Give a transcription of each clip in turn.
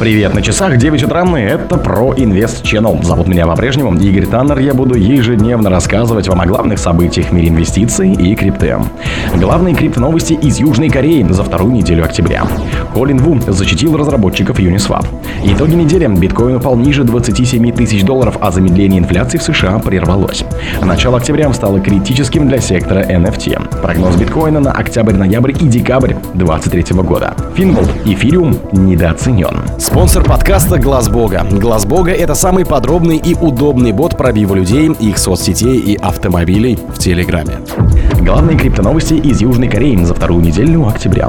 Привет, на часах 9 утра, и это про Инвест Channel. Зовут меня по-прежнему Игорь Таннер. Я буду ежедневно рассказывать вам о главных событиях в мире инвестиций и крипты. Главные криптоновости из Южной Кореи за вторую неделю октября. Колин Ву защитил разработчиков Uniswap. Итоги недели. Биткоин упал ниже 27 тысяч долларов, а замедление инфляции в США прервалось. Начало октября стало критическим для сектора NFT. Прогноз биткоина на октябрь-ноябрь и декабрь 2023 года. Финболт, эфириум недооценен. Спонсор подкаста Глаз Бога. Глаз Бога это самый подробный и удобный бот пробива людей, их соцсетей и автомобилей в Телеграме. Главные криптоновости из Южной Кореи за вторую неделю октября.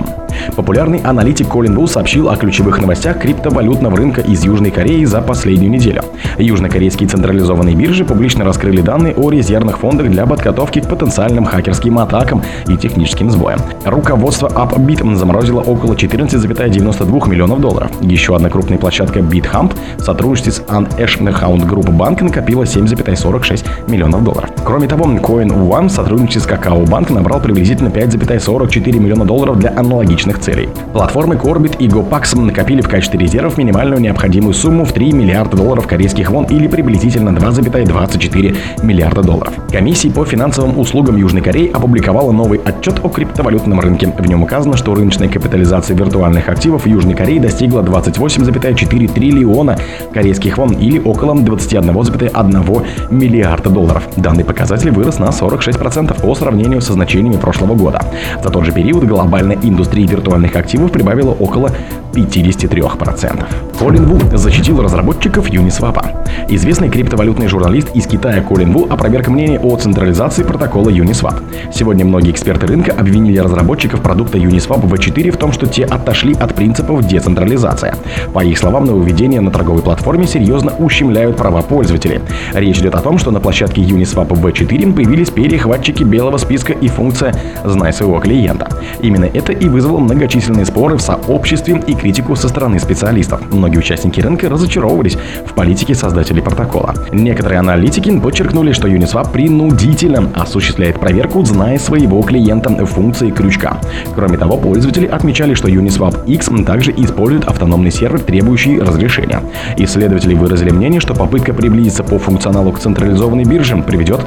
Популярный аналитик Колин Ву сообщил о ключевых новостях криптовалютного рынка из Южной Кореи за последнюю неделю. Южнокорейские централизованные биржи публично раскрыли данные о резервных фондах для подготовки к потенциальным хакерским атакам и техническим сбоям. Руководство Upbit заморозило около 14,92 миллионов долларов. Еще одна крупная площадка BitHump в сотрудничестве с Unashhound Group Bank накопила 7,46 миллионов долларов. Кроме того, Coin One в сотрудничестве с Kakao Bank набрал приблизительно 5,44 миллиона долларов для аналогичных различных целей. Платформы Corbit и GoPax накопили в качестве резервов минимальную необходимую сумму в 3 миллиарда долларов корейских вон или приблизительно 2,24 миллиарда долларов. Комиссия по финансовым услугам Южной Кореи опубликовала новый отчет о криптовалютном рынке. В нем указано, что рыночная капитализация виртуальных активов Южной Корее достигла 28,4 триллиона корейских вон или около 21,1 миллиарда долларов. Данный показатель вырос на 46% по сравнению со значениями прошлого года. За тот же период глобальная индустрия виртуальных активов прибавила около 53%. Колин Ву защитил разработчиков Uniswap. Известный криптовалютный журналист из Китая Колин Ву опроверг мнение о централизации протокола Uniswap. Сегодня многие эксперты рынка обвинили разработчиков продукта Uniswap V4 в том, что те отошли от принципов децентрализации. По их словам, нововведения на торговой платформе серьезно ущемляют права пользователей. Речь идет о том, что на площадке Uniswap V4 появились перехватчики белого списка и функция «Знай своего клиента». Именно это и вызвало многочисленные споры в сообществе и критику со стороны специалистов. Многие участники рынка разочаровывались в политике создателей протокола. Некоторые аналитики подчеркнули, что Uniswap принудительно осуществляет проверку, зная своего клиента функции крючка. Кроме того, пользователи отмечали, что Uniswap X также использует автономный сервер, требующий разрешения. Исследователи выразили мнение, что попытка приблизиться по функционалу к централизованной бирже приведет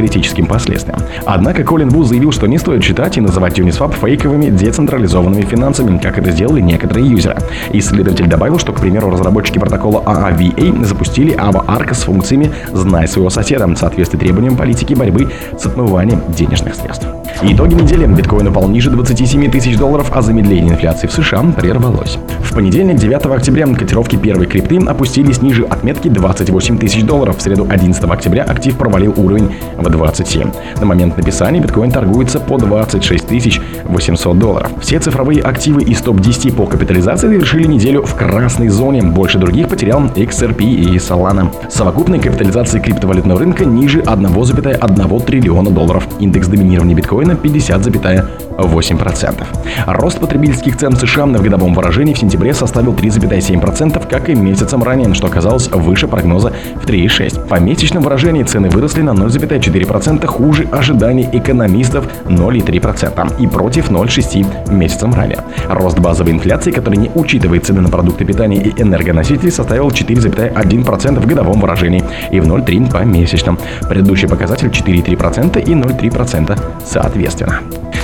критическим последствиям. Однако Колин Ву заявил, что не стоит считать и называть Uniswap фейковыми децентрализованными финансами, как это сделали некоторые юзера. Исследователь добавил, что, к примеру, разработчики протокола AAVA запустили AVA Arc с функциями «Знай своего соседа» в соответствии требованиям политики борьбы с отмыванием денежных средств. Итоги недели. Биткоин упал ниже 27 тысяч долларов, а замедление инфляции в США прервалось. В понедельник, 9 октября, котировки первой крипты опустились ниже отметки 28 тысяч долларов. В среду 11 октября актив провалил уровень в 27. На момент написания биткоин торгуется по 26 тысяч 800 долларов. Все цифровые активы из топ-10 по капитализации завершили неделю в красной зоне. Больше других потерял XRP и Solana. Совокупная капитализация криптовалютного рынка ниже 1,1 триллиона долларов. Индекс доминирования биткоина 50,8%. Рост потребительских цен США в годовом выражении в сентябре составил 3,7%, как и месяцем ранее, что оказалось выше прогноза в 3,6%. По месячном выражении цены выросли на 0,4%, хуже ожиданий экономистов 0,3% и против 0,6% месяцем ранее. Рост базовой инфляции, который не учитывает цены на продукты питания и энергоносители, составил 4,1% в годовом выражении и в 0,3% по месячном. Предыдущий показатель 4,3% и 0,3% соответственно.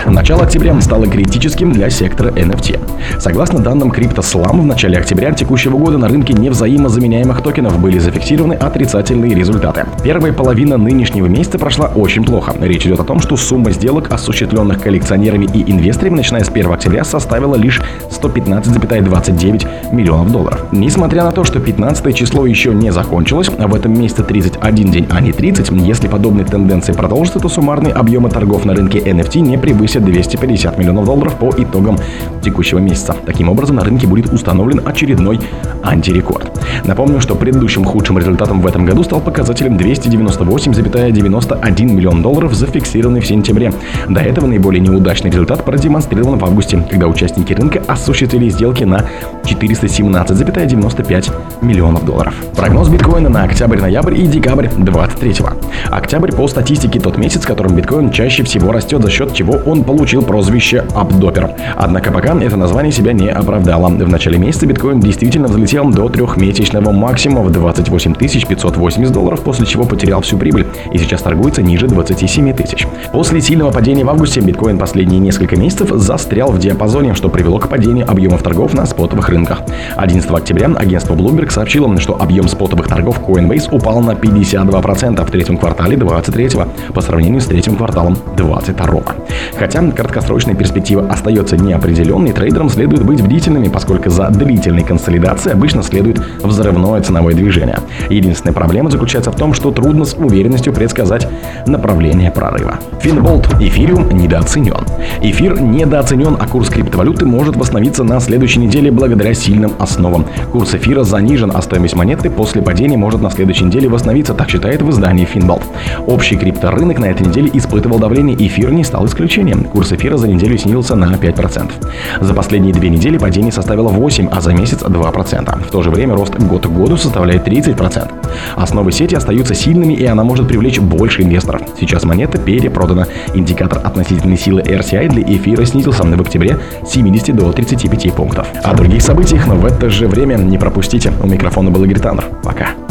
Начало октября стало критическим для сектора NFT. Согласно данным CryptoSlam, в начале октября текущего года на рынке невзаимозаменяемых токенов были зафиксированы отрицательные результаты. Первая половина нынешнего месяца прошла очень плохо. Речь идет о том, что сумма сделок, осуществленных коллекционерами и инвесторами, начиная с 1 октября, составила лишь 115,29 миллионов долларов. Несмотря на то, что 15 число еще не закончилось, а в этом месяце 31 день, а не 30, если подобные тенденции продолжатся, то суммарные объемы торгов на рынке NFT не превысят 250 миллионов долларов по итогам текущего месяца. Таким образом, на рынке будет установлен очередной антирекорд. Напомню, что предыдущим худшим результатом в этом году стал показателем 298,91 миллион долларов, зафиксированный в сентябре. До этого наиболее неудачный результат продемонстрирован в августе, когда участники рынка осуществили сделки на 417,95 миллионов долларов. Прогноз биткоина на октябрь, ноябрь и декабрь 23 Октябрь по статистике тот месяц, в котором биткоин чаще всего растет, за счет чего он получил прозвище Апдопер. Однако пока это название себя не оправдало. В начале месяца биткоин действительно взлетел до трехмесячного максимума в 28 580 долларов, после чего потерял всю прибыль и сейчас торгуется ниже 27 тысяч. После сильного падения в августе биткоин последние несколько месяцев застрял в диапазоне, что привело к падению объемов торгов на спотовых рынках. 11 октября агентство Bloomberg сообщило, что объем спотовых торгов Coinbase упал на 52% в третьем квартале 23 по сравнению с третьим кварталом 22 Хотя краткосрочная перспектива остается неопределенной, трейдерам следует быть бдительными, поскольку за длительной консолидацией обычно следует взрывное ценовое движение. Единственная проблема заключается в том, что трудно с уверенностью предсказать направление прорыва. Финболт. Эфириум недооценен. Эфир недооценен, а курс криптовалюты может восстановиться на следующей неделе благодаря сильным основам. Курс эфира занижен, а стоимость монеты после падения может на следующей неделе восстановиться, так считает в издании Финболт. Общий крипторынок на этой неделе испытывал давление, эфир не стал исключением. Курс эфира за неделю снизился на 5%. За последние две недели падение составило 8, а за месяц 2%. В то же время рост год к году составляет 30%. Основы сети остаются сильными, и она может привлечь больше инвесторов. Сейчас монета перепродана. Индикатор относительной силы RCI для эфира снизился в октябре с 70 до 35 пунктов. О других событиях, но в это же время не пропустите. У микрофона был Игорь Таннер. Пока.